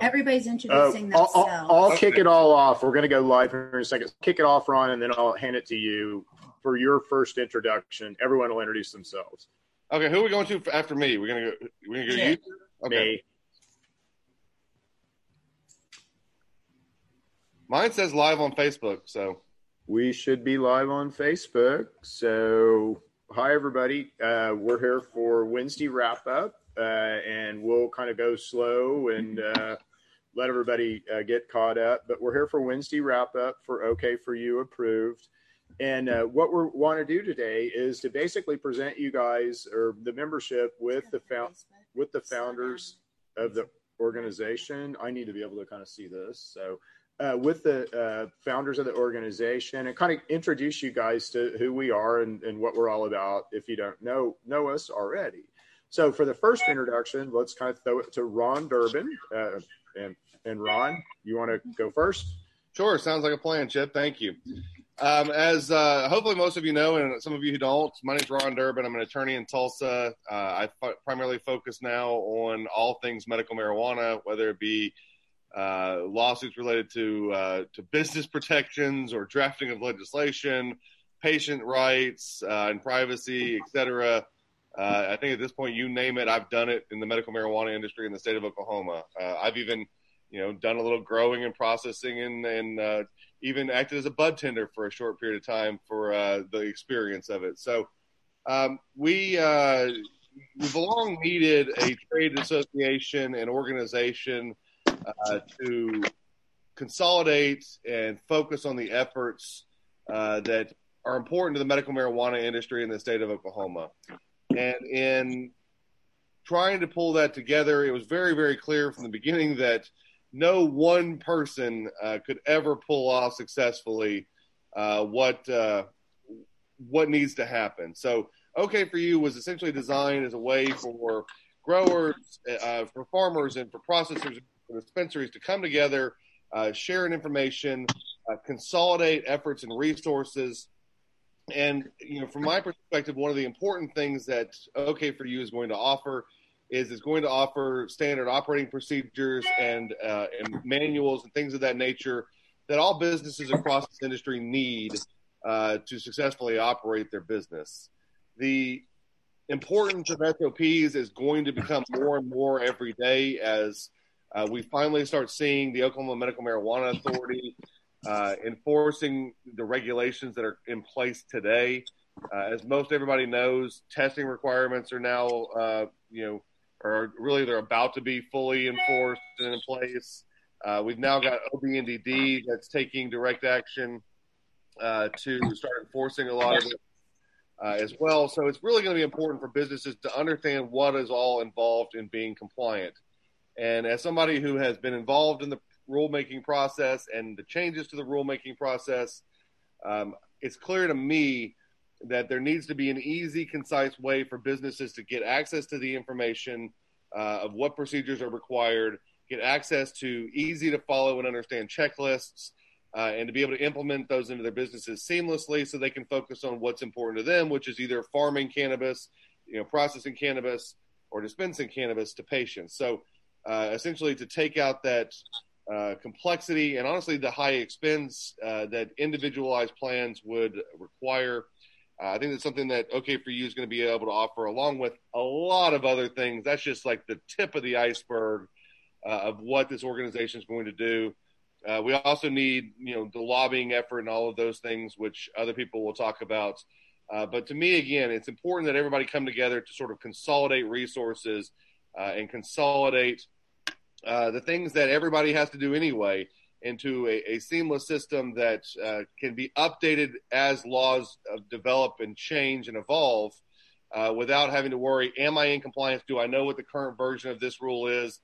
Everybody's introducing Uh, I'll, themselves. I'll, I'll kick it all off. We're going to go live here in a second. Kick it off, Ron, and then I'll hand it to you for your first introduction. Everyone will introduce themselves. Okay, who are we going to after me? We're gonna go. We're gonna go. Yeah. You? Okay. Me. Mine says live on Facebook. So We should be live on Facebook. So, hi, everybody. Uh, we're here for Wednesday wrap up, uh, and we'll kind of go slow and uh, let everybody uh, get caught up. But we're here for Wednesday wrap up for OK for You approved. And uh, what we want to do today is to basically present you guys or the membership with the with the founders of the organization. I need to be able to kind of see this. So, uh, with the uh, founders of the organization and kind of introduce you guys to who we are and, and what we're all about if you don't know know us already. So, for the first introduction, let's kind of throw it to Ron Durbin. Uh, and, and Ron, you want to go first? sure, sounds like a plan, Chip. Thank you. Um, as uh, hopefully most of you know, and some of you who don't, my name's Ron Durbin. I'm an attorney in Tulsa. Uh, I primarily focus now on all things medical marijuana, whether it be uh, lawsuits related to uh, to business protections or drafting of legislation, patient rights uh, and privacy, et cetera. Uh, I think at this point, you name it, I've done it in the medical marijuana industry in the state of Oklahoma. Uh, I've even, you know, done a little growing and processing and, and uh, even acted as a bud tender for a short period of time for uh, the experience of it. So um, we uh, we've long needed a trade association and organization uh, to consolidate and focus on the efforts that are important to the medical marijuana industry in the state of Oklahoma. And in trying to pull that together, it was very, very clear from the beginning that no one person uh, could ever pull off successfully uh, what uh, what needs to happen. So, OK for you was essentially designed as a way for growers, uh, for farmers, and for processors, for dispensaries to come together, uh, share information, uh, consolidate efforts and resources. And you know, from my perspective, one of the important things that OK for you is going to offer is it's going to offer standard operating procedures and uh, and manuals and things of that nature that all businesses across this industry need uh, to successfully operate their business. The importance of SOPs is going to become more and more every day as uh, we finally start seeing the Oklahoma Medical Marijuana Authority uh, enforcing the regulations that are in place today. Uh, as most everybody knows, testing requirements are now, uh, you know, are really they're about to be fully enforced and in place. Uh, we've now got OBNDD that's taking direct action uh, to start enforcing a lot of it uh, as well. So it's really going to be important for businesses to understand what is all involved in being compliant. And as somebody who has been involved in the rulemaking process and the changes to the rulemaking process, um, it's clear to me that there needs to be an easy, concise way for businesses to get access to the information uh, of what procedures are required, get access to easy to follow and understand checklists, uh, and to be able to implement those into their businesses seamlessly so they can focus on what's important to them, which is either farming cannabis, you know, processing cannabis, or dispensing cannabis to patients. So uh, essentially, to take out that uh, complexity and honestly the high expense uh, that individualized plans would require. Uh, I think that's something that OK for you is going to be able to offer, along with a lot of other things. That's just like the tip of the iceberg uh, of what this organization is going to do. Uh, we also need, you know, the lobbying effort and all of those things, which other people will talk about. Uh, but to me, again, it's important that everybody come together to sort of consolidate resources uh, and consolidate uh, the things that everybody has to do anyway into a, a seamless system that uh, can be updated as laws develop and change and evolve uh, without having to worry am I in compliance? Do I know what the current version of this rule is?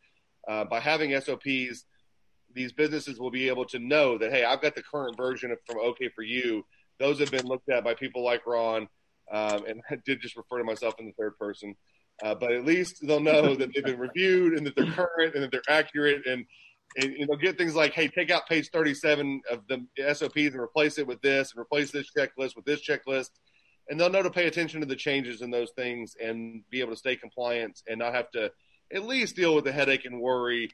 Uh, by having SOPs, these businesses will be able to know that, hey, I've got the current version of, from OK for You. Those have been looked at by people like Ron, um, and I did just refer to myself in the third person. Uh, but at least they'll know that they've been reviewed and that they're current and that they're accurate and and you know get things like hey take out page 37 of the sops and replace it with this and replace this checklist with this checklist and they'll know to pay attention to the changes in those things and be able to stay compliant and not have to at least deal with the headache and worry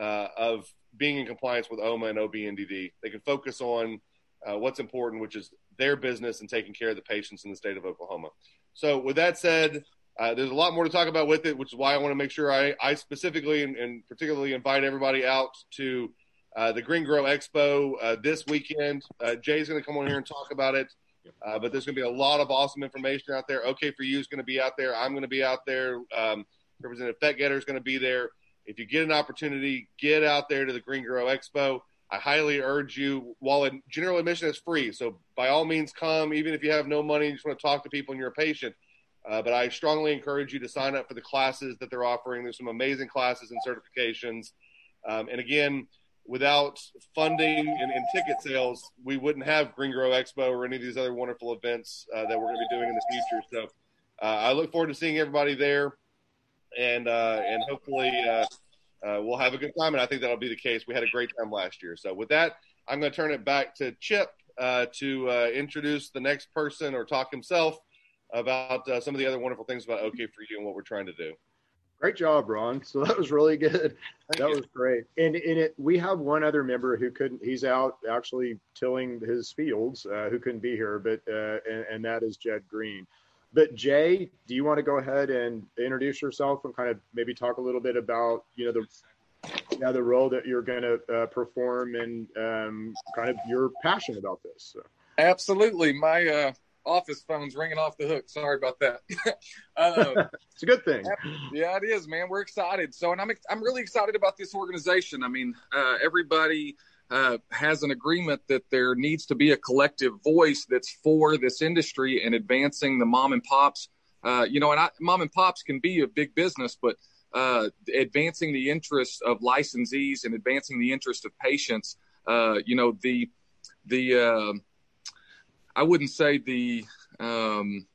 uh, of being in compliance with OMMA and OBNDD. They can focus on uh, what's important, which is their business and taking care of the patients in the state of Oklahoma. So, with that said, uh, there's a lot more to talk about with it, which is why I want to make sure I, I specifically and, and, particularly invite everybody out to uh, the Green Grow Expo uh, this weekend. Uh, Jay's going to come on here and talk about it. Uh, but there's going to be a lot of awesome information out there. OK for You is going to be out there. I'm going to be out there. Um, Representative Fetgatter is going to be there. If you get an opportunity, get out there to the Green Grow Expo. I highly urge you, while in general admission is free, so by all means come, even if you have no money, you just want to talk to people and you're a patient. Uh, but I strongly encourage you to sign up for the classes that they're offering. There's some amazing classes and certifications. Um, and again, without funding and, and, ticket sales, we wouldn't have Green Grow Expo or any of these other wonderful events uh, that we're going to be doing in the future. So uh, I look forward to seeing everybody there, and uh, and hopefully uh, uh, we'll have a good time. And I think that'll be the case. We had a great time last year. So with that, I'm going to turn it back to Chip to introduce the next person or talk himself about some of the other wonderful things about OK for You and what we're trying to do. Great job, Ron. So that was really good. Thank that you. was great. And in it, we have one other member who couldn't. He's out actually tilling his fields, uh, who couldn't be here, but uh, and, and, that is Jed Green. But Jay, do you want to go ahead and introduce yourself and kind of maybe talk a little bit about you know the yeah the role that you're going to uh, perform and um, kind of your passion about this. So. Absolutely, my uh, office phone's ringing off the hook. Sorry about that. uh, it's a good thing. Yeah, it is, man. We're excited. So, and I'm I'm really excited about this organization. I mean, uh, everybody uh, has an agreement that there needs to be a collective voice that's for this industry and advancing the mom and pops. Uh, you know, and I, mom and pops can be a big business, but uh, advancing the interests of licensees and advancing the interest of patients. Uh, you know, the the I wouldn't say the um,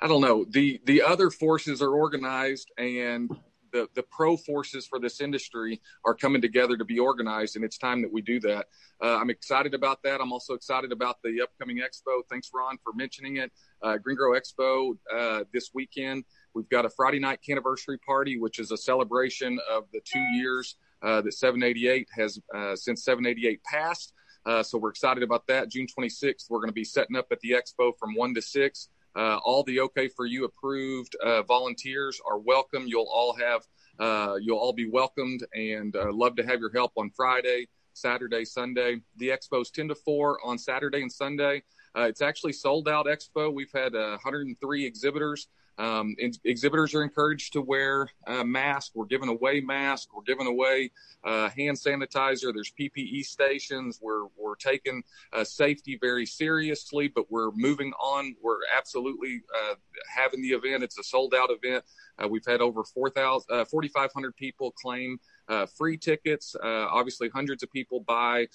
I don't know the the other forces are organized and the the pro forces for this industry are coming together to be organized and it's time that we do that. Uh, I'm excited about that. I'm also excited about the upcoming expo. Thanks, Ron, for mentioning it. Uh, Green Grow Expo uh, this weekend. We've got a Friday night anniversary party, which is a celebration of the two years uh, that 788 has uh, since 788 passed. Uh, so we're excited about that. June 26th, we're going to be setting up at the expo from 1 to 6. Uh, all the OK for You approved uh, volunteers are welcome. You'll all have, uh, you'll all be welcomed and uh, love to have your help on Friday, Saturday, Sunday. The expo is 10 to 4 on Saturday and Sunday. Uh, it's actually sold out expo. We've had 103 exhibitors. Um, exhibitors are encouraged to wear a mask. We're giving away masks. We're giving away uh, hand sanitizer. There's PPE stations. We're we're taking uh, safety very seriously, but we're moving on. We're absolutely uh, having the event. It's a sold out event. Uh, we've had over 4,000, 4,500 uh, people claim uh, free tickets. obviously, hundreds of people buy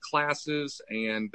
classes and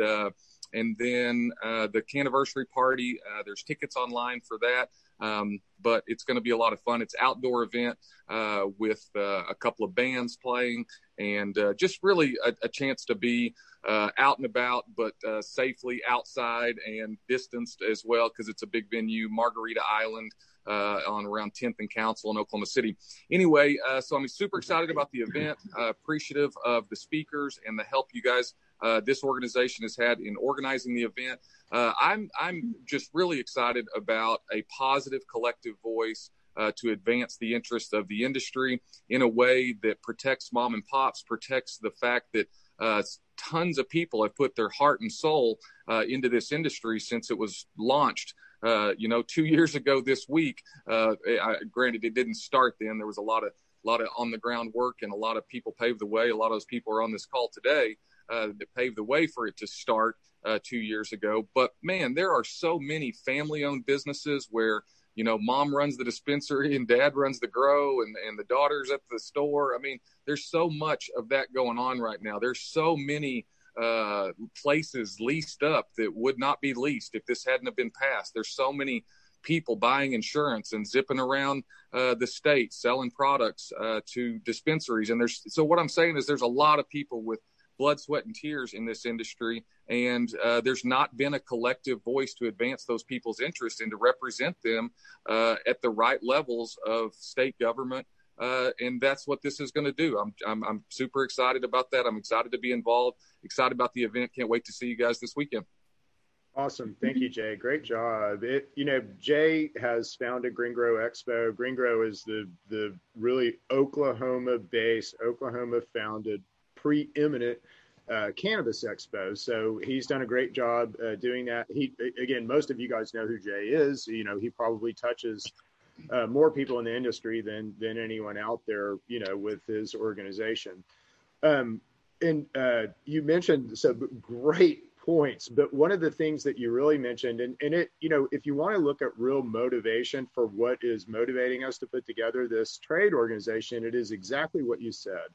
and then uh, the anniversary party. Uh, there's tickets online for that. Um, but it's going to be a lot of fun. It's outdoor event uh, with uh, a couple of bands playing, and uh, just really a, a, chance to be uh, out and about, but uh, safely outside and distanced as well, because it's a big venue, Margarita Island. Uh, on around 10th and Council in Oklahoma City. Anyway, so I'm super excited about the event, appreciative of the speakers and the help you guys uh, this organization has had in organizing the event. Uh, I'm I'm just really excited about a positive collective voice uh, to advance the interests of the industry in a way that protects mom and pops, protects the fact that uh, tons of people have put their heart and soul uh, into this industry since it was launched. Uh, you know, two years ago this week. I, granted, it didn't start then. There was a lot of a lot of on the ground work and a lot of people paved the way. A lot of those people are on this call today uh, that paved the way for it to start uh, two years ago. But man, there are so many family owned businesses where, you know, mom runs the dispensary and dad runs the grow and, and the daughter's at the store. I mean, there's so much of that going on right now. There's so many uh, places leased up that would not be leased if this hadn't have been passed. There's so many people buying insurance and zipping around uh, the state selling products uh, to dispensaries. And there's so what I'm saying is there's a lot of people with blood, sweat, and tears in this industry. And uh, there's not been a collective voice to advance those people's interests and to represent them uh, at the right levels of state government, uh, and that's what this is going to do. I'm, I'm I'm super excited about that. I'm excited to be involved. Excited about the event. Can't wait to see you guys this weekend. Awesome. Thank you, Jay. Great job. It, you know, Jay has founded Green Grow Expo. Green Grow is the, the really Oklahoma based, Oklahoma founded, preeminent uh, cannabis expo. So he's done a great job uh, doing that. He, again, most of you guys know who Jay is. You know, he probably touches uh, more people in the industry than, than anyone out there, you know, with his organization. Um, and uh, you mentioned so great points. But one of the things that you really mentioned, and, and it, you know, if you want to look at real motivation for what is motivating us to put together this trade organization, it is exactly what you said.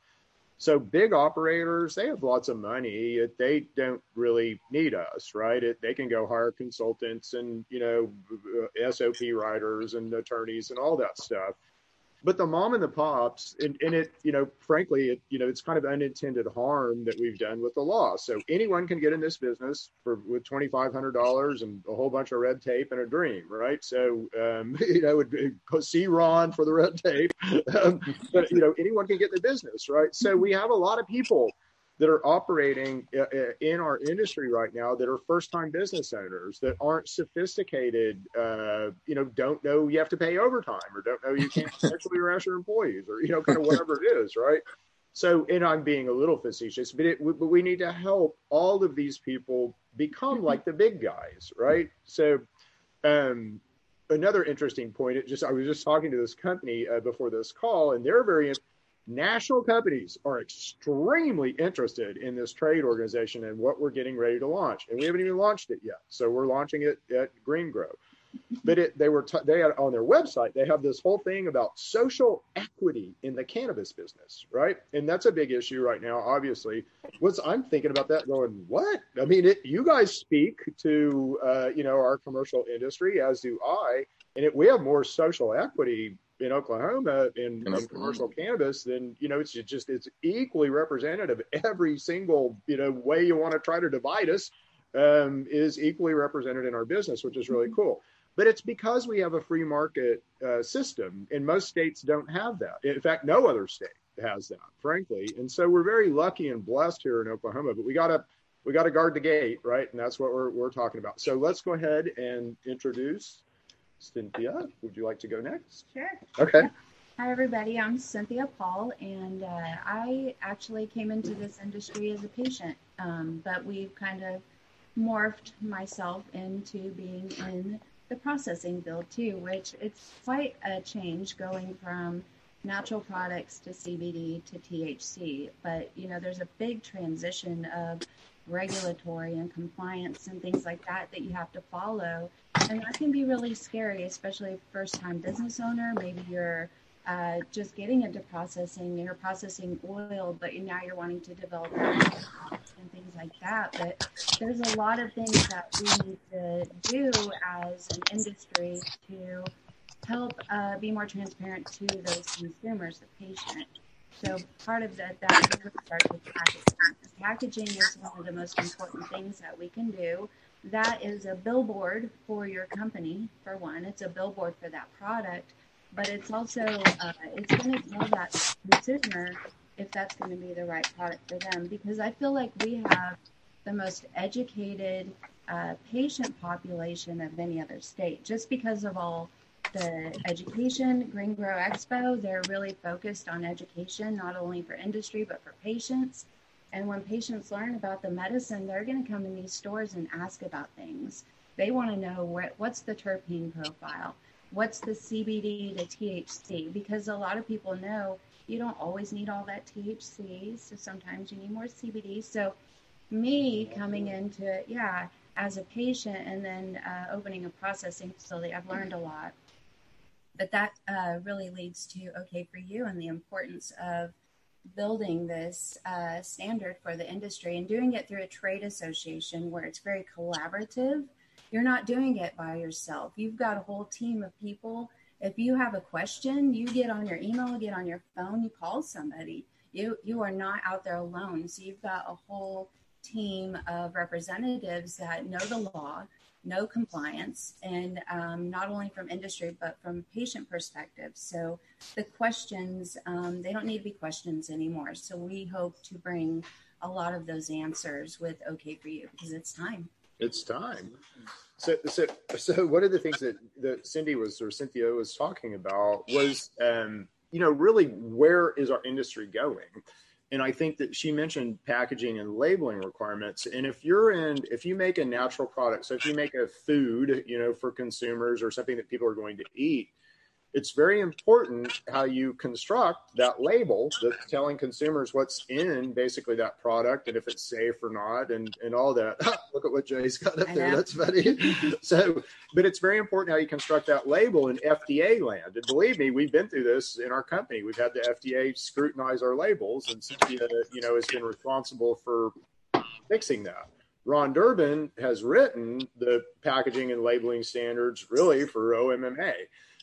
So big operators, they have lots of money. They don't really need us, right? It, they can go hire consultants and, you know, uh, SOP writers and attorneys and all that stuff but the mom and the pops and, and it you know frankly it you know it's kind of unintended harm that we've done with the law. So anyone can get in this business for with $2500 and a whole bunch of red tape and a dream right? So um, you know would see ron for the red tape. Um, but you know anyone can get in the business right? So we have a lot of people that are operating uh, uh, in our industry right now that are first time business owners that aren't sophisticated, uh, you know, don't know you have to pay overtime or don't know you can't sexually harass your employees or, you know, kind of whatever it is, right? So, and I'm being a little facetious, but it, but we need to help all of these people become like the big guys, right? So, um, another interesting point. It just I was just talking to this company uh, before this call, and they're very national companies are extremely interested in this trade organization and what we're getting ready to launch. And we haven't even launched it yet. So we're launching it at Green Grow. But it, they were t- they had on their website they have this whole thing about social equity in the cannabis business, right? And that's a big issue right now. Obviously, what's I'm thinking about that going what? I mean, it, you guys speak to uh, you know our commercial industry as do I, and it, we have more social equity in Oklahoma in, in, in commercial cannabis, then you know it's just it's equally representative. Every single you know way you want to try to divide us um, is equally represented in our business, which is really mm-hmm. cool. But it's because we have a free market uh, system, and most states don't have that. In fact, no other state has that, frankly. And so we're very lucky and blessed here in Oklahoma. But we gotta we gotta guard the gate, right? And that's what we're we're talking about. So let's go ahead and introduce Cynthia, would you like to go next? Sure. Okay. Hi, everybody. I'm Cynthia Paul, and uh, I actually came into this industry as a patient, um, but we've kind of morphed myself into being in the processing field too, which it's quite a change going from natural products to CBD to THC. But you know, there's a big transition of regulatory and compliance and things like that that you have to follow. And that can be really scary, especially first time business owner. Maybe you're uh, just getting into processing, you're processing oil, but now you're wanting to develop and things like that. But there's a lot of things that we need to do as an industry to help uh, be more transparent to those consumers, the patient. So part of that, that starts with packaging. Packaging is one of the most important things that we can do. That is a billboard for your company, for one. It's a billboard for that product, but it's also uh, it's going to tell that consumer if that's going to be the right product for them. Because I feel like we have the most educated uh, patient population of any other state, just because of all the education, Green Grow Expo, they're really focused on education, not only for industry, but for patients. And when patients learn about the medicine, they're going to come in these stores and ask about things. They want to know what, what's the terpene profile? What's the CBD to THC? Because a lot of people know you don't always need all that THC. So sometimes you need more CBD. So me coming into it, yeah, as a patient and then uh, opening a processing facility, I've learned a lot but that uh, really leads to okay for you and the importance of building this uh, standard for the industry and doing it through a trade association where it's very collaborative. You're not doing it by yourself. You've got a whole team of people. If you have a question, you get on your email, get on your phone, you call somebody. You you are not out there alone. So you've got a whole team of representatives that know the law, know compliance, and um, not only from industry but from patient perspective. So the questions um, they don't need to be questions anymore. So we hope to bring a lot of those answers with OK for You because it's time. It's time. So, so, so one of the things that, that Cindy was or Cynthia was talking about was, um, you know, really where is our industry going? And I think that she mentioned packaging and labeling requirements. And if you're in, if you make a natural product, so if you make a food, you know, for consumers or something that people are going to eat, it's very important how you construct that label that's telling consumers what's in basically that product and if it's safe or not and, and all that. Look at what Jay's got up there. That's funny. so, but it's very important how you construct that label in FDA land. And believe me, we've been through this in our company. We've had the FDA scrutinize our labels and Cynthia, you know, has been responsible for fixing that. Ron Durbin has written the packaging and labeling standards really for OMMA.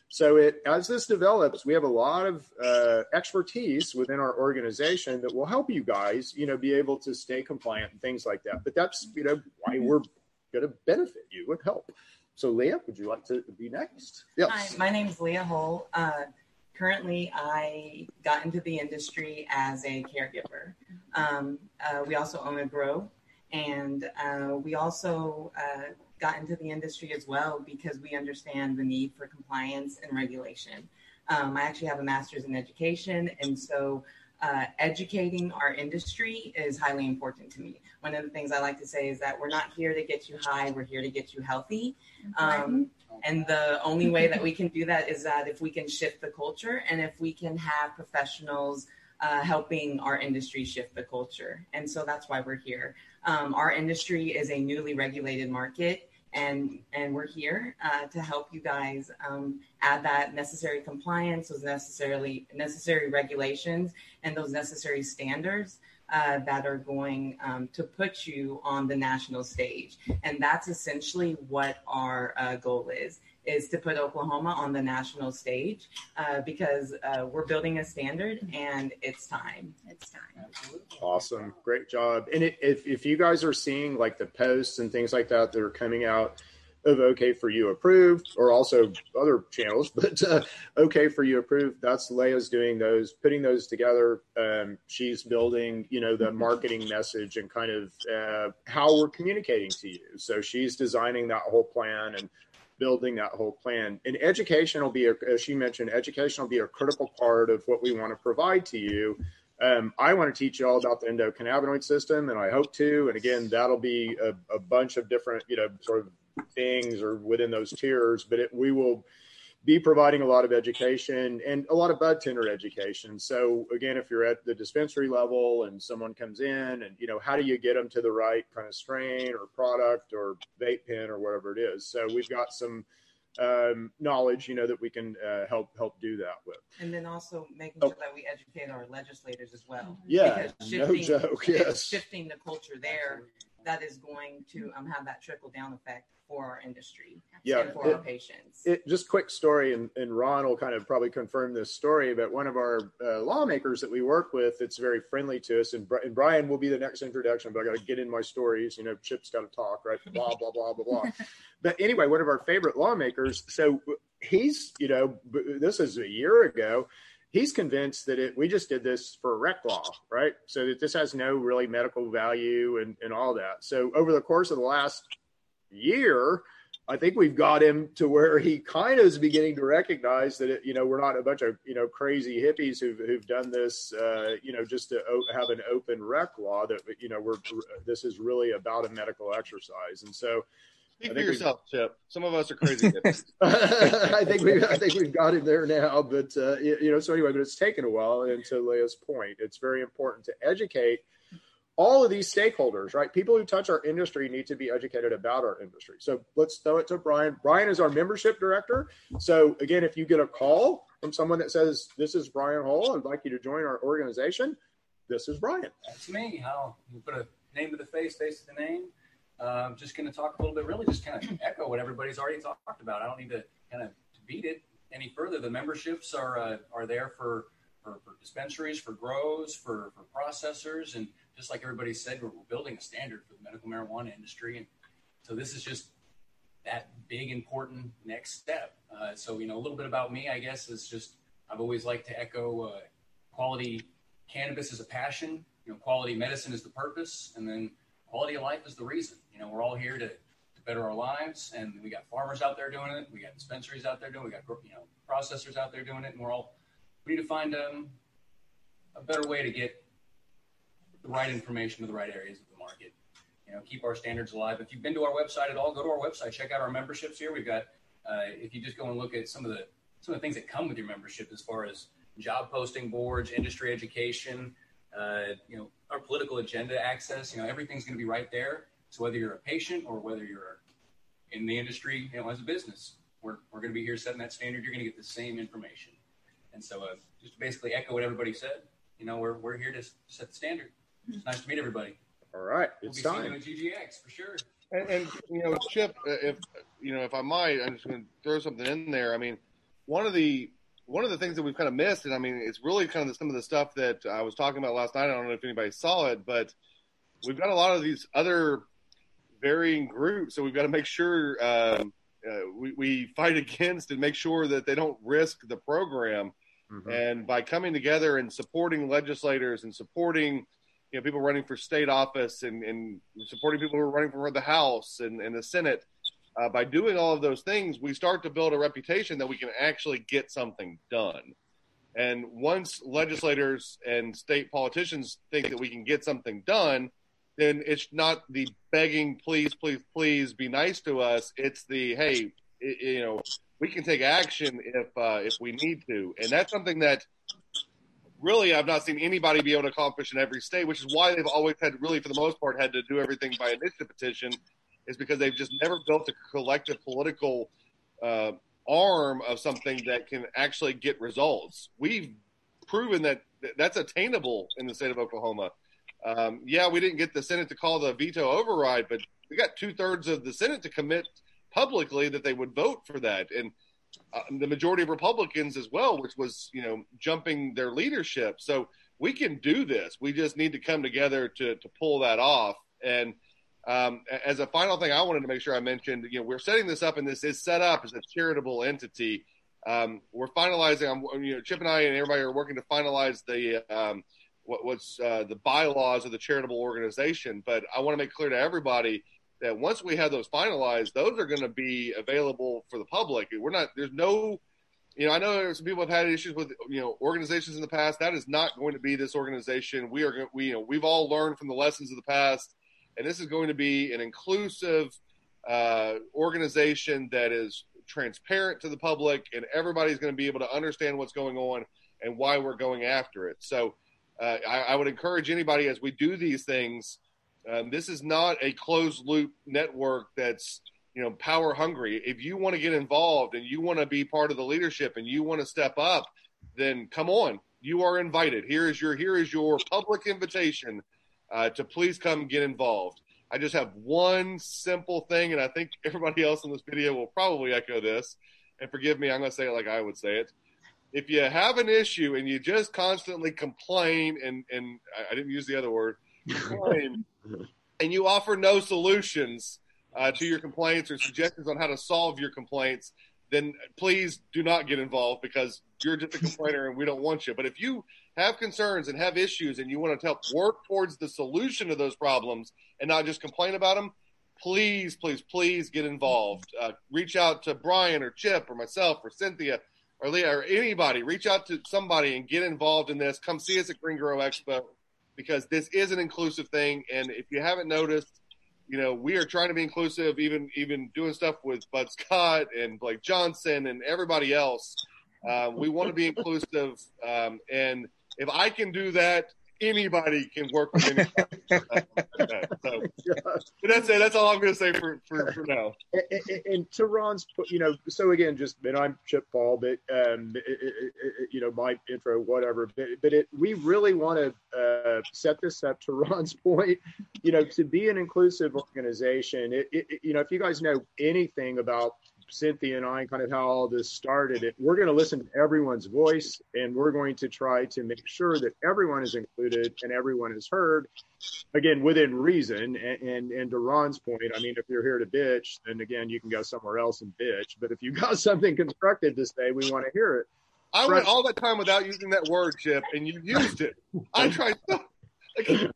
So it as this develops, we have a lot of uh, expertise within our organization that will help you guys, you know, be able to stay compliant and things like that. But that's you know why we're going to benefit you and help. So Leah, would you like to be next? Yes. Hi, my name is Leah Hull. Uh, currently, I got into the industry as a caregiver. Um, uh, we also own a grow, and uh, we also uh, got into the industry as well because we understand the need for compliance and regulation. Um, I actually have a master's in education, and so uh, educating our industry is highly important to me. One of the things I like to say is that we're not here to get you high, we're here to get you healthy. Um, and the only way that we can do that is that if we can shift the culture and if we can have professionals uh, helping our industry shift the culture. And so that's why we're here. Um, our industry is a newly regulated market and and we're here uh, to help you guys um, add that necessary compliance, those necessarily necessary regulations, and those necessary standards uh, that are going um, to put you on the national stage. And that's essentially what our uh, goal is is to put Oklahoma on the national stage uh, because uh, we're building a standard and it's time. It's time. Absolutely. Awesome. Great job. And it, if, if you guys are seeing like the posts and things like that that are coming out of OK for You approved or also other channels, but uh, OK for You approved, that's Leah's doing those, putting those together. Um, she's building, you know, the marketing message and kind of uh, how we're communicating to you. So she's designing that whole plan and building that whole plan. And education will be, a, as she mentioned, education will be a critical part of what we want to provide to you. Um, I want to teach you all about the endocannabinoid system, and I hope to. And again, that'll be a, a bunch of different, you know, sort of things or within those tiers. But it, we will be providing a lot of education and a lot of bud tender education. So again, if you're at the dispensary level and someone comes in and, you know, how do you get them to the right kind of strain or product or vape pen or whatever it is. So we've got some um, knowledge, you know, that we can uh, help help do that with. And then also making oh. sure that we educate our legislators as well. Yeah, no joke. Yes, shifting the culture there that is going to um, have that trickle down effect for our industry yeah, and for it, our patients. It, just quick story, and, and Ron will kind of probably confirm this story, but one of our uh, lawmakers that we work with, it's very friendly to us, and, and Brian will be the next introduction, but I got to get in my stories. You know, Chip's got to talk, right? Blah, blah, blah, blah, blah. but anyway, one of our favorite lawmakers, so he's, you know, this is a year ago he's convinced that it we just did this for rec law right so that this has no really medical value and, and all that so over the course of the last year, I think we've got him to where he kind of is beginning to recognize that, it, you know, we're not a bunch of, you know, crazy hippies who've, who've done this, uh, you know, just to have an open rec law that, you know, we're, this is really about a medical exercise. And so, Speak for yourself, Chip. Some of us are crazy. I think we I think we've got him there now, but uh, you know. So anyway, but it's taken a while. And to Leah's point, it's very important to educate all of these stakeholders, right? People who touch our industry need to be educated about our industry. So let's throw it to Brian. Brian is our membership director. So again, if you get a call from someone that says, This is Brian Hall. I'd like you to join our organization, this is Brian. That's me. I'll put a name to the face, face to the name. I'm um, just going to talk a little bit, really just kind of echo what everybody's already talked about. I don't need to kind of beat it any further. The memberships are uh, are there for, for, for dispensaries, for grows, for, for processors, and just like everybody said, we're, we're building a standard for the medical marijuana industry, and so this is just that big important next step. Uh, so you know, a little bit about me, I guess, is just I've always liked to echo uh, quality cannabis is a passion. You know, quality medicine is the purpose, and then quality of life is the reason. You know, we're all here to, to better our lives, and we got farmers out there doing it. We got dispensaries out there doing. it. We got you know processors out there doing it, and we're all we need to find um, a better way to get the right information to the right areas of the market. You know, keep our standards alive. If you've been to our website at all, go to our website. Check out our memberships here. We've got. Uh, if you just go and look at some of the some of the things that come with your membership, as far as job posting boards, industry education, uh, you know, our political agenda access. You know, everything's going to be right there. So whether you're a patient or whether you're in the industry, you know, as a business, we're, we're going to be here setting that standard. You're going to get the same information. And so, uh, just to basically echo what everybody said, you know, we're, we're here to set the standard. It's nice to meet everybody. All right, We'll it's be seeing time. you at GGX for sure. And, and you know, Chip, uh, if you know, if I might, I'm just going to throw something in there. I mean, one of the one of the things that we've kind of missed, and I mean, it's really kind of the, some of the stuff that I was talking about last night. I don't know if anybody saw it, but we've got a lot of these other varying groups, so we've got to make sure um, uh, we, we fight against and make sure that they don't risk the program. Mhm. And by coming together and supporting legislators and supporting, you know, people running for state office and, and supporting people who are running for the House and, and the Senate, uh, by doing all of those things, we start to build a reputation that we can actually get something done. And once legislators and state politicians think that we can get something done, then it's not the begging, please, please, please be nice to us. It's the, hey, i- you know, we can take action if uh, if we need to, and that's something that really I've not seen anybody be able to accomplish in every state, which is why they've always had, really for the most part, had to do everything by initiative petition, is because they've just never built a collective political uh, arm of something that can actually get results. We've proven that that's attainable in the state of Oklahoma. Um, yeah, we didn't get the Senate to call the veto override, but we got two thirds of the Senate to commit publicly that they would vote for that, and uh, the majority of Republicans as well, which was you know jumping their leadership. So we can do this. We just need to come together to to pull that off. And um, as a final thing, I wanted to make sure I mentioned, you know, we're setting this up, and this is set up as a charitable entity. Um, we're finalizing. I'm, you know, Chip and I and everybody are working to finalize the um, what, what's uh, the bylaws of the charitable organization. But I want to make clear to everybody that once we have those finalized, those are going to be available for the public. We're not. There's no. You know, I know some people have had issues with you know organizations in the past. That is not going to be this organization. We are. We you know we've all learned from the lessons of the past, and this is going to be an inclusive uh, organization that is transparent to the public, and everybody's going to be able to understand what's going on and why we're going after it. So, uh, I, I would encourage anybody as we do these things. Um, this is not a closed loop network that's you know power hungry. If you want to get involved and you want to be part of the leadership and you want to step up, then come on. You are invited. Here is your here is your public invitation uh, to please come get involved. I just have one simple thing, and I think everybody else in this video will probably echo this. And forgive me, I'm going to say it like I would say it. If you have an issue and you just constantly complain, and and I- I didn't use the other word, complain, and you offer no solutions uh, to your complaints or suggestions on how to solve your complaints, then please do not get involved because you're just a complainer and we don't want you. But if you have concerns and have issues and you want to help work towards the solution of those problems and not just complain about them, please, please, please get involved. Uh, reach out to Brian or Chip or myself or Cynthia or Leah or anybody. Reach out to somebody and get involved in this. Come see us at Green Grow Expo because this is an inclusive thing. And if you haven't noticed, you know, we are trying to be inclusive, even even doing stuff with Bud Scott and Blake Johnson and everybody else. Uh, we want to be inclusive, um, and if I can do that, anybody can work with anybody. so that's it. That's all I'm going to say for, for, for now. and, and- and to Ron's, you know, so again, just and I'm Chip Paul, but um, it, it, it, you know, my intro, whatever. But, but it, we really want to uh, set this up to Ron's point. You know, to be an inclusive organization, it- you know, if you guys know anything about Cynthia and I, kind of how all this started. It, we're going to listen to everyone's voice, and we're going to try to make sure that everyone is included and everyone is heard. Again, within reason. And, and and to Ron's point, I mean, if you're here to bitch, then again, you can go somewhere else and bitch. But if you got something constructive to say, we want to hear it. I went all that time without using that word, Chip, and you used it. I tried.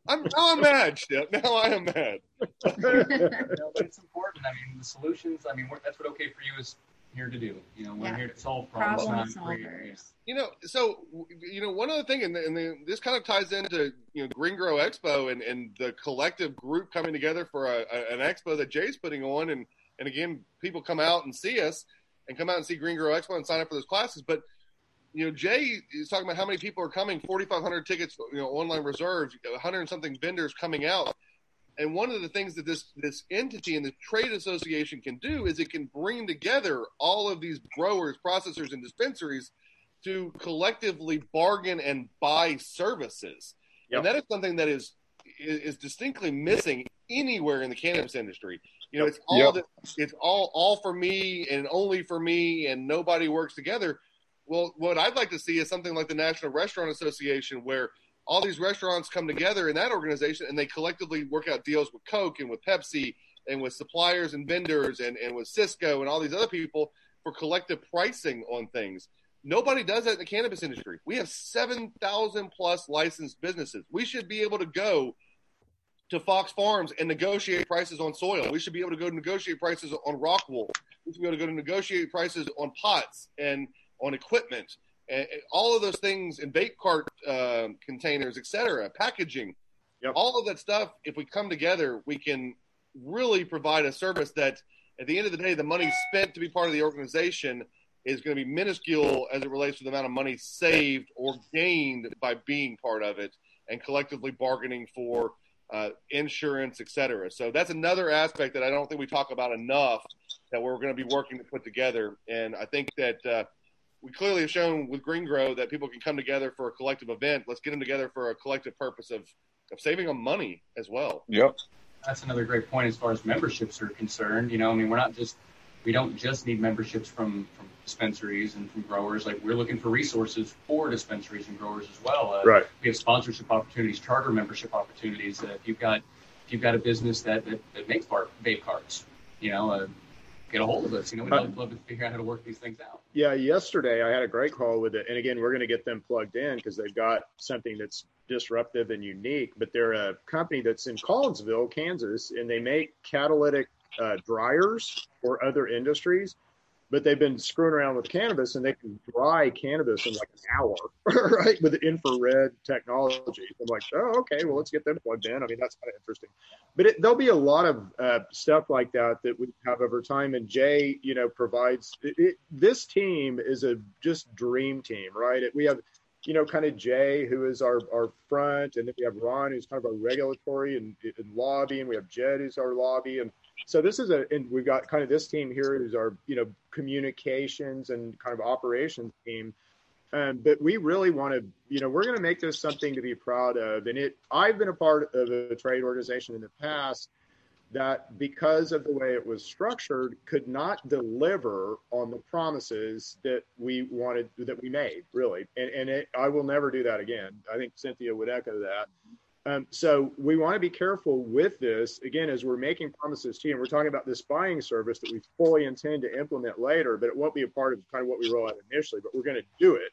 I'm now I'm mad, Chip. Now I am mad. no, but it's important. I mean, the solutions. I mean, that's what OK for you is here to do. You know, we're Yeah. here to solve problems, Problem solvers. You know, so you know, one other thing, and, the, and the, this kind of ties into you know Green Grow Expo and, and the collective group coming together for a, a, an expo that Jay's putting on, and and again, people come out and see us, and come out and see Green Grow Expo and sign up for those classes. But you know, Jay is talking about how many people are coming, forty five hundred tickets, you know, online reserved, hundred and something vendors coming out. And one of the things that this this entity and the trade association can do is it can bring together all of these growers, processors, and dispensaries to collectively bargain and buy services. Yep. And that is something that is is is distinctly missing anywhere in the cannabis industry. You know, it's all Yep. that it's all all for me and only for me, and nobody works together. Well, what I'd like to see is something like the National Restaurant Association, where all these restaurants come together in that organization and they collectively work out deals with Coke and with Pepsi and with suppliers and vendors and, and with Sysco and all these other people for collective pricing on things. Nobody does that in the cannabis industry. We have 7,000 plus licensed businesses. We should be able to go to Fox Farms and negotiate prices on soil. We should be able to go to negotiate prices on rock wool. We should be able to go to negotiate prices on pots and on equipment, and, and all of those things in vape cart um, containers, et cetera, packaging. Yep. All of that stuff, if we come together, we can really provide a service that, at the end of the day, the money spent to be part of the organization is going to be minuscule as it relates to the amount of money saved or gained by being part of it and collectively bargaining for uh, insurance, et cetera. So that's another aspect that I don't think we talk about enough that we're going to be working to put together. And I think that uh, we clearly have shown with Green Grow that people can come together for a collective event. Let's get them together for a collective purpose of, of saving them money as well. Yep. That's another great point as far as memberships are concerned. You know, I mean, we're not just we don't just need memberships from from dispensaries and from growers. Like we're looking for resources for dispensaries and growers as well. Uh, Right. We have sponsorship opportunities, charter membership opportunities. Uh, if you've got if you've got a business that that, that makes bar, vape carts, you know, uh, get a hold of us. You know, we'd love, love to figure out how to work these things out. Yeah, yesterday I had a great call with it, and again, we're going to get them plugged in because they've got something that's disruptive and unique. But they're a company that's in Collinsville, Kansas, and they make catalytic uh, dryers for other industries. But they've been screwing around with cannabis, and they can dry cannabis in like an hour, right, with infrared technology. I'm like, oh, okay, well, let's get them plugged in. I mean, that's kind of interesting. But it, there'll be a lot of uh, stuff like that that we have over time. And Jay, you know, provides it, it, this team is a just dream team, right? We have, you know, kind of Jay, who is our, our front, and then we have Ron, who's kind of our regulatory and, and lobby, and we have Jed, who's our lobby. And so this is a, and we've got kind of this team here, who's our, you know, communications and kind of operations team. Um, but we really want to, you know, we're going to make this something to be proud of. And it, I've been a part of a trade organization in the past that, because of the way it was structured, could not deliver on the promises that we wanted, that we made, really. And, and it, I will never do that again. I think Cynthia would echo that. Um, so we want to be careful with this again as we're making promises to you. And we're talking about this buying service that we fully intend to implement later, but it won't be a part of kind of what we roll out initially. But we're going to do it.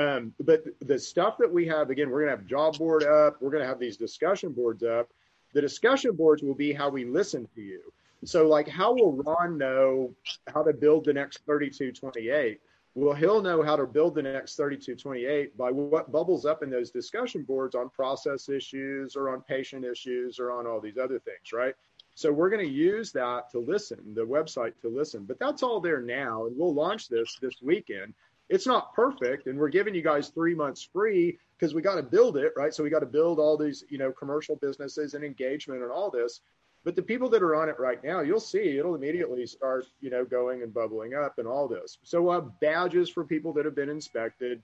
Um, but the stuff that we have, again, we're going to have job board up. We're going to have these discussion boards up. The discussion boards will be how we listen to you. So, like, how will Ron know how to build the next 3228? Well, he'll know how to build the next 3228 by what bubbles up in those discussion boards on process issues or on patient issues or on all these other things, right? So we're going to use that to listen, the website to listen. But that's all there now, and we'll launch this this weekend. It's not perfect, and we're giving you guys three months free because we got to build it, right? So we got to build all these, you know, commercial businesses and engagement and all this. But the people that are on it right now, you'll see it'll immediately start, you know, going and bubbling up and all this. So we'll have badges for people that have been inspected.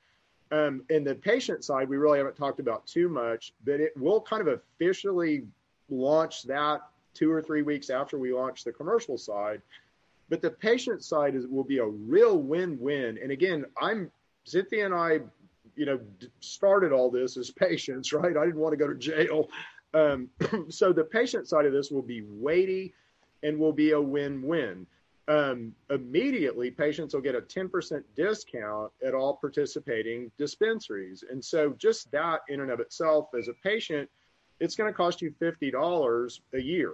Um, in the patient side, we really haven't talked about too much, but it will kind of officially launch that two or three weeks after we launch the commercial side. but the patient side is will be a real win-win. And again, I'm Cynthia and I, you know, started all this as patients, right? I didn't want to go to jail. Um, so the patient side of this will be weighty and will be a win-win. Um, immediately, patients will get a 10% discount at all participating dispensaries. And so just that in and of itself as a patient, it's going to cost you $50 a year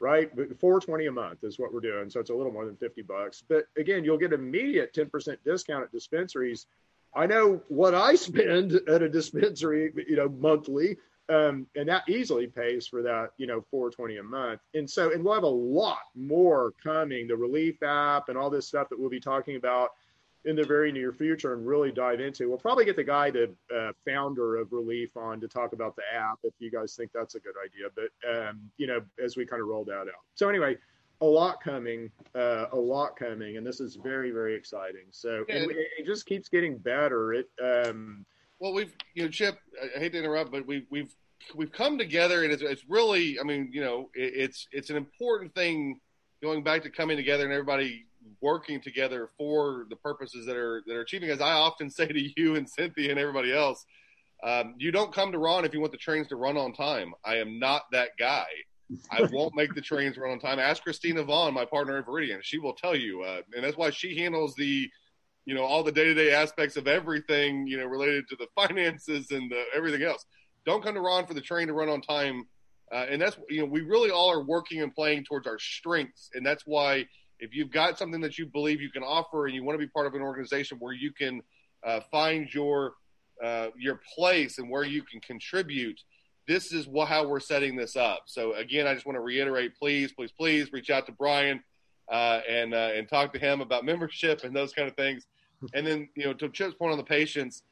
right? But 420 a month is what we're doing. So it's a little more than 50 bucks. But again, you'll get immediate 10% discount at dispensaries. I know what I spend at a dispensary, you know, monthly. Um, and that easily pays for that, you know, 420 a month. And so, and we'll have a lot more coming, the relief app and all this stuff that we'll be talking about in the very near future and really dive into. We'll probably get the guy, the uh, founder of Relief, on to talk about the app if you guys think that's a good idea. But um, you know, as we kind of roll that out. So anyway, a lot coming, uh, a lot coming, and this is very very exciting. So it, it, just keeps getting better. It. Um, well, we've you know, Chip. I hate to interrupt, but we've we've we've come together, and it's, it's really. I mean, you know, it, it's it's an important thing going back to coming together and everybody working together for the purposes that are that are achieving. As I often say to you and Cynthia and everybody else, um, you don't come to Ron if you want the trains to run on time. I am not that guy. I won't make the trains run on time. Ask Christina Vaughn, my partner in Veridian. She will tell you, uh, and that's why she handles the, you know, all the day to day aspects of everything, you know, related to the finances and the, everything else. Don't come to Ron for the train to run on time. Uh, and that's, you know, we really all are working and playing towards our strengths. And that's why if you've got something that you believe you can offer and you want to be part of an organization where you can uh, find your uh, your place and where you can contribute, this is how we're setting this up. So again, I just want to reiterate: please, please, please reach out to Brian uh, and uh, and talk to him about membership and those kind of things. And then you know, to Chip's point on the patients,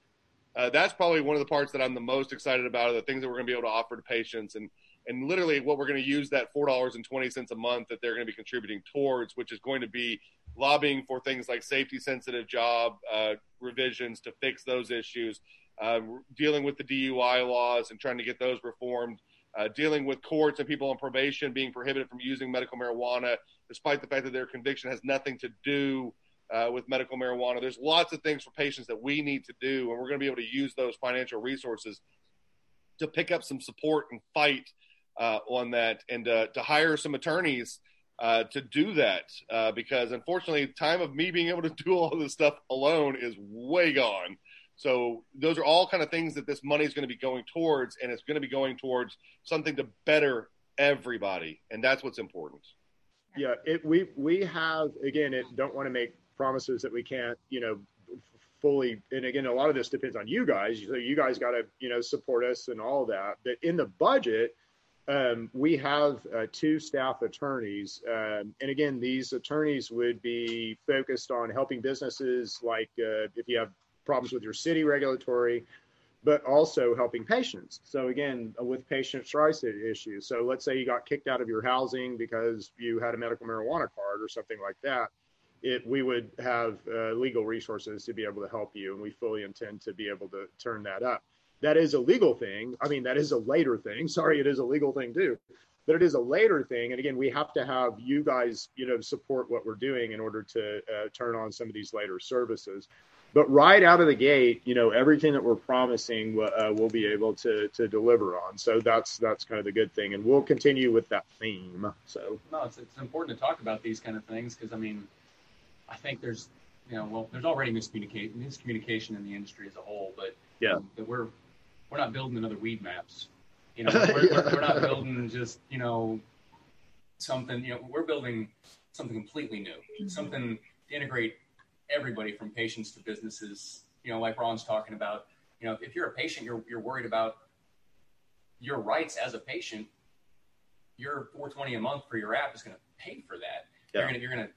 uh, that's probably one of the parts that I'm the most excited about. Are the things that we're going to be able to offer to patients and and literally what we're going to use that four dollars and twenty cents a month that they're going to be contributing towards, which is going to be lobbying for things like safety sensitive job uh, revisions to fix those issues, uh, dealing with the DUI laws and trying to get those reformed, uh, dealing with courts and people on probation being prohibited from using medical marijuana, despite the fact that their conviction has nothing to do. Uh, with medical marijuana, there's lots of things for patients that we need to do, and we're going to be able to use those financial resources to pick up some support and fight uh, on that and uh, to hire some attorneys uh, to do that uh, because unfortunately, time of me being able to do all this stuff alone is way gone. So those are all kind of things that this money is going to be going towards, and it's going to be going towards something to better everybody, and that's what's important. Yeah, it, we we have again. It don't want to make promises that we can't, you know, fully. And again, a lot of this depends on you guys. So you guys got to, you know, support us and all that. But in the budget, um, we have uh, two staff attorneys. Um, and again, these attorneys would be focused on helping businesses like uh, if you have problems with your city regulatory, but also helping patients. So again, with patient rights issues. So let's say you got kicked out of your housing because you had a medical marijuana card or something like that. It, we would have uh, legal resources to be able to help you, and we fully intend to be able to turn that up that is a legal thing. I mean, that is a later thing. Sorry, it is a legal thing too, but it is a later thing. And again, we have to have you guys, you know, support what we're doing in order to uh, turn on some of these later services. But right out of the gate, you know, everything that we're promising, uh, we'll be able to to deliver on. So that's that's kind of the good thing, and we'll continue with that theme. So no, it's it's important to talk about these kind of things because I mean, I think there's you know, well, there's already miscommunication miscommunication in the industry as a whole, but yeah, um, we're we're not building another Weedmaps. You know, we're, yeah. we're, we're, not building just you know something. You know, we're building something completely new, mm-hmm. something to integrate everybody from patients to businesses. You know, like Ron's talking about. You know, if you're a patient, you're you're worried about your rights as a patient. Your 420 a month for your app is going to pay for that. Yeah. You're going to you're going to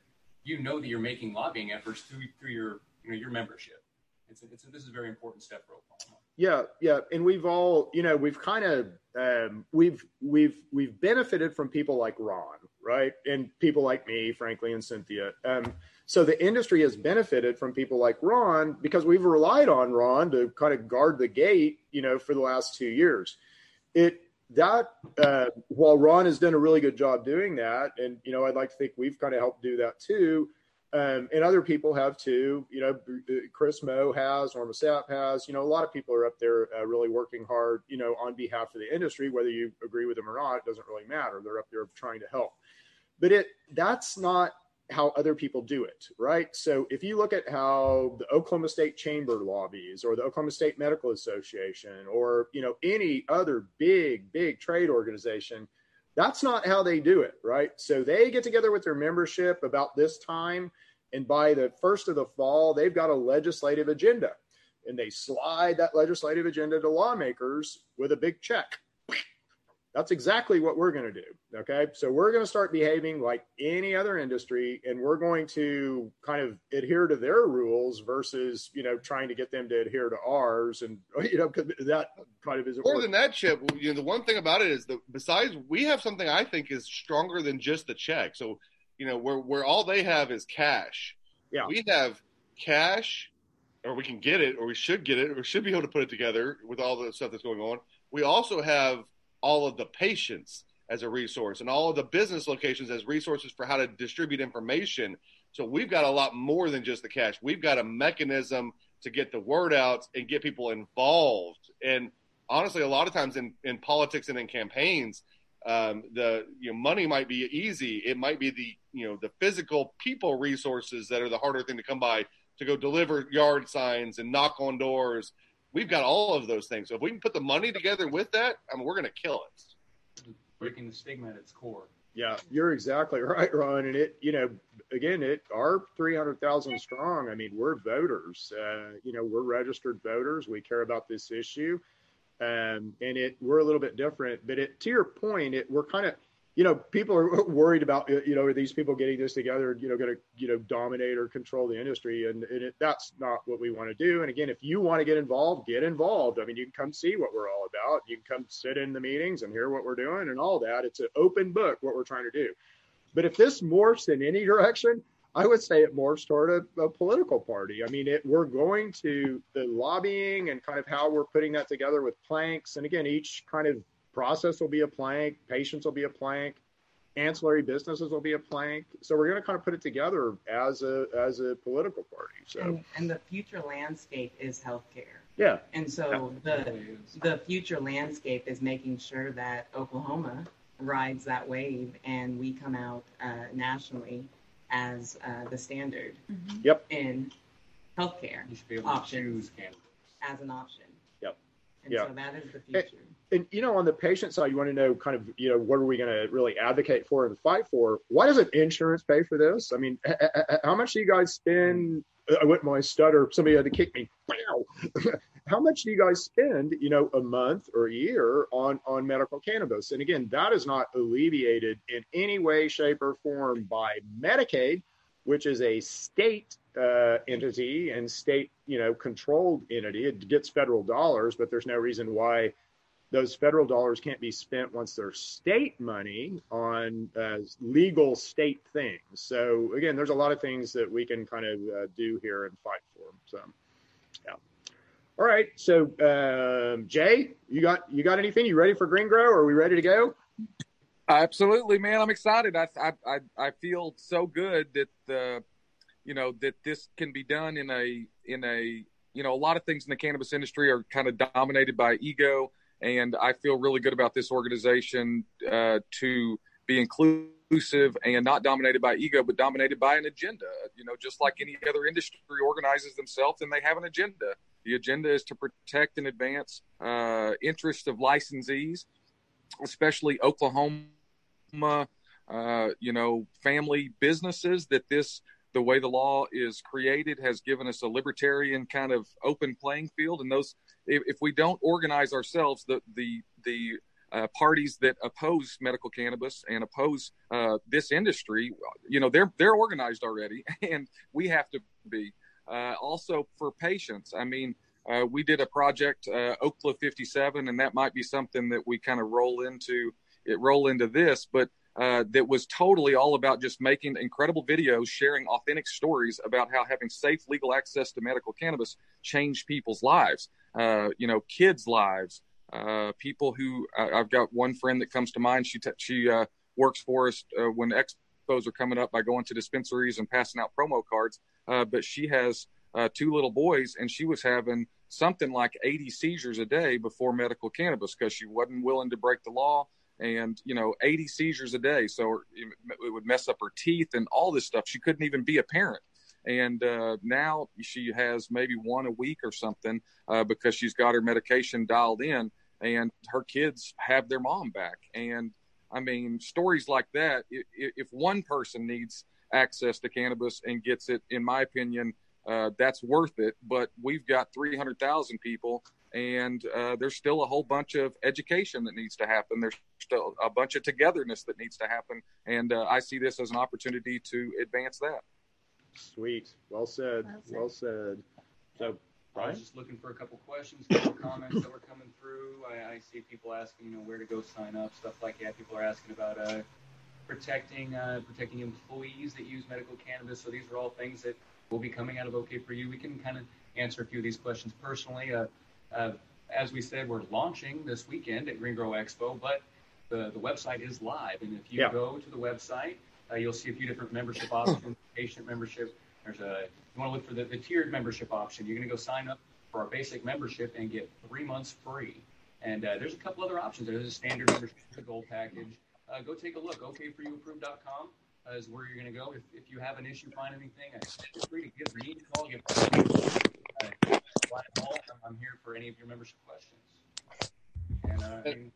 you know that you're making lobbying efforts through through your you know your membership. It's, a, it's a, this is a very important step for Oklahoma. Yeah, yeah, and we've all, you know, we've kind of um, we've we've we've benefited from people like Ron, right, and people like me, frankly, and Cynthia. Um, so the industry has benefited from people like Ron because we've relied on Ron to kind of guard the gate, you know, for the last two years. It that uh, while Ron has done a really good job doing that, and you know, I'd like to think we've kind of helped do that too Um, and other people have too. You know, Chris Moe has, Norma Sapp has. You know, a lot of people are up there uh, really working hard. You know, on behalf of the industry, whether you agree with them or not, it doesn't really matter. They're up there trying to help. But it that's not how other people do it, right? So if you look at how the Oklahoma State Chamber lobbies or the Oklahoma State Medical Association or you know any other big big trade organization, that's not how they do it, right? So they get together with their membership about this time and by the first of the fall, they've got a legislative agenda and they slide that legislative agenda to lawmakers with a big check that's exactly what we're going to do. Okay. So we're going to start behaving like any other industry and we're going to kind of adhere to their rules versus, you know, trying to get them to adhere to ours. And, you know, that kind of is more than that, Chip. You know, the one thing about it is that besides, we have something I think is stronger than just the check. So, you know, where, where all they have is cash. Yeah. We have cash or we can get it or we should get it or we should be able to put it together with all the stuff that's going on. We also have all of the patients as a resource and all of the business locations as resources for how to distribute information. So we've got a lot more than just the cash. We've got a mechanism to get the word out and get people involved. And honestly, a lot of times in, in politics and in campaigns, um, the you know, money might be easy. It might be the you know the physical people resources that are the harder thing to come by to go deliver yard signs and knock on doors we've got all of those things. So if we can put the money together with that, I mean, we're going to kill it. Breaking the stigma at its core. Yeah, you're exactly right, Ron. And it, you know, again, it our 300,000 strong. I mean, we're voters. Uh, you know, we're registered voters. We care about this issue, um, and it we're a little bit different. But it, to your point, it we're kind of you know, people are worried about, you know, are these people getting this together, you know, going to, you know, dominate or control the industry. And, and it, that's not what we want to do. And again, if you want to get involved, get involved. I mean, you can come see what we're all about. You can come sit in the meetings and hear what we're doing and all that. It's an open book, what we're trying to do. But if this morphs in any direction, I would say it morphs toward a, a political party. I mean, it, we're going to the lobbying and kind of how we're putting that together with planks. And again, each kind of process will be a plank, patients will be a plank, ancillary businesses will be a plank. So we're going to kind of put it together as a as a political party. So and, and the future landscape is healthcare. Yeah. And so yeah. the the future landscape is making sure that Oklahoma rides that wave and we come out uh, nationally as uh, the standard mm-hmm. yep. in healthcare you should be able options to choose as an option. Yep. And yep. so that is the future. It, and you know, on the patient side, you want to know kind of, you know, what are we going to really advocate for and fight for? Why doesn't insurance pay for this? I mean, how much do you guys spend? I went my stutter. Somebody had to kick me. How much do you guys spend, you know, a month or a year on on medical cannabis? And again, that is not alleviated in any way, shape, or form by Medicaid, which is a state uh, entity and state, you know, controlled entity. It gets federal dollars, but there's no reason why those federal dollars can't be spent once they're state money on uh, legal state things. So again, there's a lot of things that we can kind of uh, do here and fight for. So, yeah. All right. So, um, Jay, you got you got anything? You ready for Green Grow? Are we ready to go? Absolutely, man. I'm excited. I I I, I feel so good that the, you know, that this can be done in a in a you know a lot of things in the cannabis industry are kind of dominated by ego and I feel really good about this organization uh, to be inclusive and not dominated by ego, but dominated by an agenda. You know, just like any other industry organizes themselves, and they have an agenda. The agenda is to protect and advance uh, interests of licensees, especially Oklahoma. Uh, you know, family businesses that this the way the law is created has given us a libertarian kind of open playing field. And those if, if we don't organize ourselves the the the uh, parties that oppose medical cannabis and oppose uh, this industry you know they're they're organized already and we have to be uh, also for patients. I mean uh, we did a project uh, Oakla 57 and that might be something that we kind of roll into it roll into this but uh, that was totally all about just making incredible videos, sharing authentic stories about how having safe legal access to medical cannabis changed people's lives. Uh, you know, kids' lives. Uh, people who I've got one friend that comes to mind. She t- she uh, works for us uh, when expos are coming up by going to dispensaries and passing out promo cards. But she has two little boys, and she was having something like 80 seizures a day before medical cannabis because she wasn't willing to break the law. And you know, 80 seizures a day, so it would mess up her teeth and all this stuff. She couldn't even be a parent. And uh, now she has maybe one a week or something uh, because she's got her medication dialed in and her kids have their mom back. And i mean stories like that if, one person needs access to cannabis and gets it in my opinion uh, that's worth it. But we've got 300000 people and uh, there's still a whole bunch of education that needs to happen there's still a bunch of togetherness that needs to happen and uh, i see this as an opportunity to advance that Sweet. Well said. Well said. So, Brian? I was just looking for a couple questions, couple comments that were coming through. I, I, see people asking, you know, where to go sign up, stuff like that. People are asking about uh, protecting uh, protecting employees that use medical cannabis. So these are all things that will be coming out of OK for You. We can kind of answer a few of these questions personally. Uh, as we said, we're launching this weekend at Green Grow Expo, but the, the website is live. And if you yeah. go to the website, uh, you'll see a few different membership options, patient membership. There's a you want to look for the, the tiered membership option. You're going to go sign up for our basic membership and get three months free. And uh, there's a couple other options. There's a standard membership, a gold package. Uh, go take a look. OKForYouApproved.com uh, is where you're going to go. If, if you have an issue, find anything, uh, feel free to give me a call. Give uh, I'm here for any of your membership questions. And uh, mean,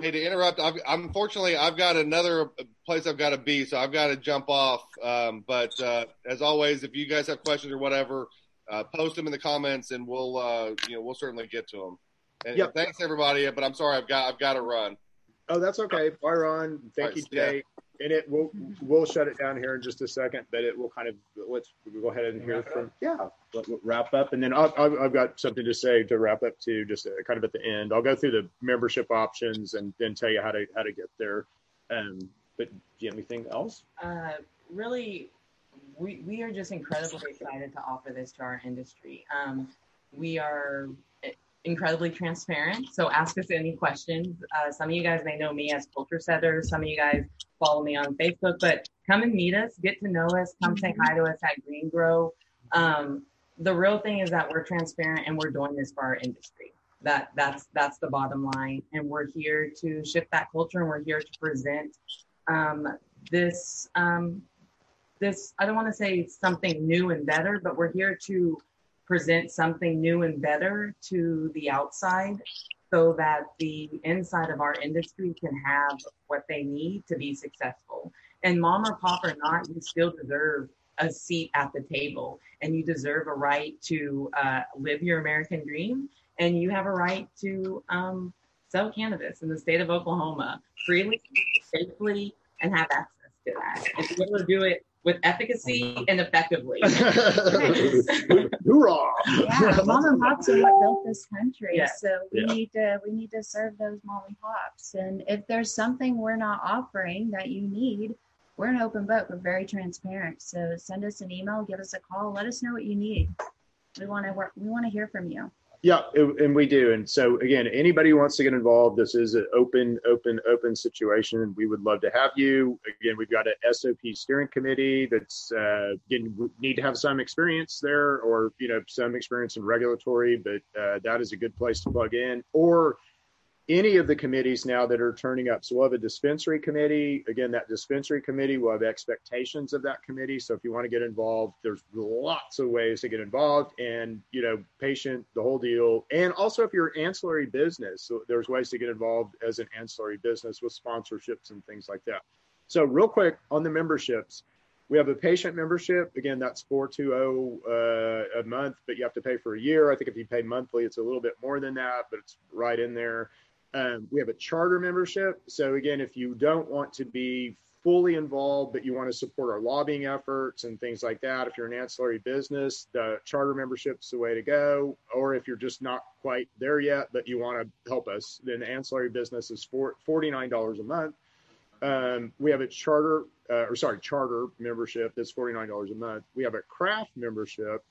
Hey, to interrupt, I've, unfortunately, I've got another place I've got to be, so I've got to jump off. Um, but uh, as always, if you guys have questions or whatever, uh, post them in the comments, and we'll uh, you know we'll certainly get to them. And, yep. thanks everybody, but I'm sorry, I've got I've got to run. Oh, that's okay. Bye, Ron. Thank right, you, Jay. Yeah and it will we'll shut it down here in just a second, but it will kind of let's go ahead and hear from yeah let, let wrap up, and then i have I've got something to say to wrap up too, just uh, kind of at the end. I'll go through the membership options and then tell you how to how to get there. Um, but do you have anything else? Uh, really, we we are just incredibly excited to offer this to our industry. Um, we are incredibly transparent. So ask us any questions. Uh, some of you guys may know me as Culture Setter. Some of you guys follow me on Facebook, but come and meet us, get to know us, come say hi to us at Green Grow. Um, the real thing is that we're transparent and we're doing this for our industry. That that's that's the bottom line, and we're here to shift that culture, and we're here to present um, this um, this. I don't want to say something new and better, but we're here to present something new and better to the outside so that the inside of our industry can have what they need to be successful. And mom or pop or not, you still deserve a seat at the table and you deserve a right to uh, live your American dream and you have a right to um, sell cannabis in the state of Oklahoma freely, safely, and have access to that. And be able to do it with efficacy mm-hmm. and effectively. Hoorah! Yeah, mom and pops are what built this country. Yeah. So we yeah. need to we need to serve those mom and pops. And if there's something we're not offering that you need, we're an open book. We're very transparent. So send us an email, give us a call, let us know what you need. We want to work. We want to hear from you. Yeah, and we do. And so again, anybody who wants to get involved, this is an open, open, open situation. We would love to have you. Again, we've got a SOP steering committee that's uh, again need to have some experience there, or you know some experience in regulatory, but uh, that is a good place to plug in. Or any of the committees now that are turning up. So we'll have a dispensary committee. Again, that dispensary committee will have expectations of that committee. So if you want to get involved, there's lots of ways to get involved and, you know, patient, the whole deal. And also if you're ancillary business, so there's ways to get involved as an ancillary business with sponsorships and things like that. So real quick on the memberships, we have a patient membership. Again, that's 420 uh, a month, but you have to pay for a year. I think if you pay monthly, it's a little bit more than that, but it's right in there. Um, we have a charter membership. So again, if you don't want to be fully involved, but you want to support our lobbying efforts and things like that, if you're an ancillary business, the charter membership is the way to go. Or if you're just not quite there yet, but you want to help us, then the ancillary business is for $49 a month. Um, we have a charter, uh, or sorry, charter membership that's $49 a month. We have a craft membership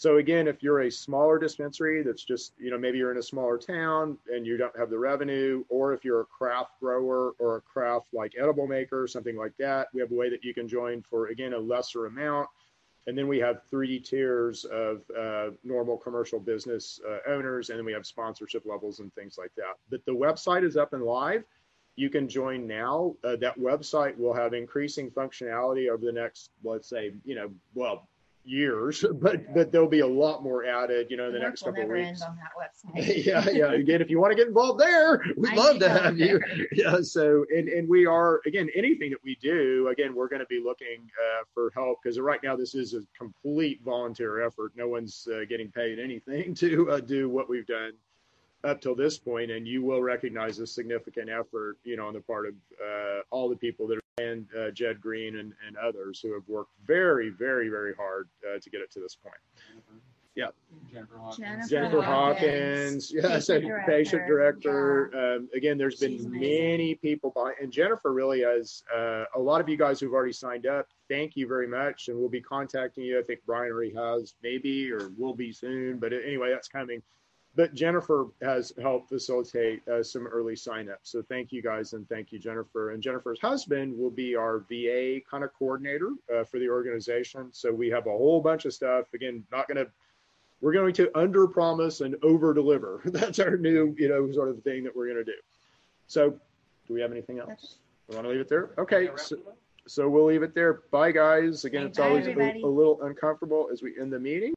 So again, if you're a smaller dispensary that's just, you know, maybe you're in a smaller town and you don't have the revenue, or if you're a craft grower or a craft like edible maker, something like that, we have a way that you can join for, again, a lesser amount. And then we have three tiers of uh, normal commercial business uh, owners, and then we have sponsorship levels and things like that. But the website is up and live. You can join now. Uh, that website will have increasing functionality over the next, let's say, you know, well, years, but but there'll be a lot more added, you know, in the, The next couple of weeks. on that website. yeah, yeah. Again, if you want to get involved there, we'd I love to have you. there. Yeah. So, and and we are again anything that we do. Again, we're going to be looking uh, for help because right now this is a complete volunteer effort. No one's uh, getting paid anything to uh, do what we've done up till this point, and you will recognize a significant effort, you know, on the part of uh, all the people that are and uh, Jed Green and, and others who have worked very, very, very hard uh, to get it to this point. Yeah. Jennifer Hawkins. Jennifer Jennifer Hawkins, Hawkins, yes, patient and patient director. director. Um, again, there's been amazing. many people by, and Jennifer really has uh, a lot of you guys who've already signed up. Thank you very much, and we'll be contacting you. I think Brian already has, maybe, or will be soon. But anyway, that's coming. But Jennifer has helped facilitate uh, some early signups. So thank you guys, and thank you, Jennifer. And Jennifer's husband will be our VA kind of coordinator uh, for the organization. So we have a whole bunch of stuff. Again, not going to we're going to under promise and over deliver. That's our new, you know, sort of thing that we're going to do. So, do we have anything else? We want to leave it there? Okay. So, so we'll leave it there. Bye, guys. Again, it's always a, a little uncomfortable as we end the meeting.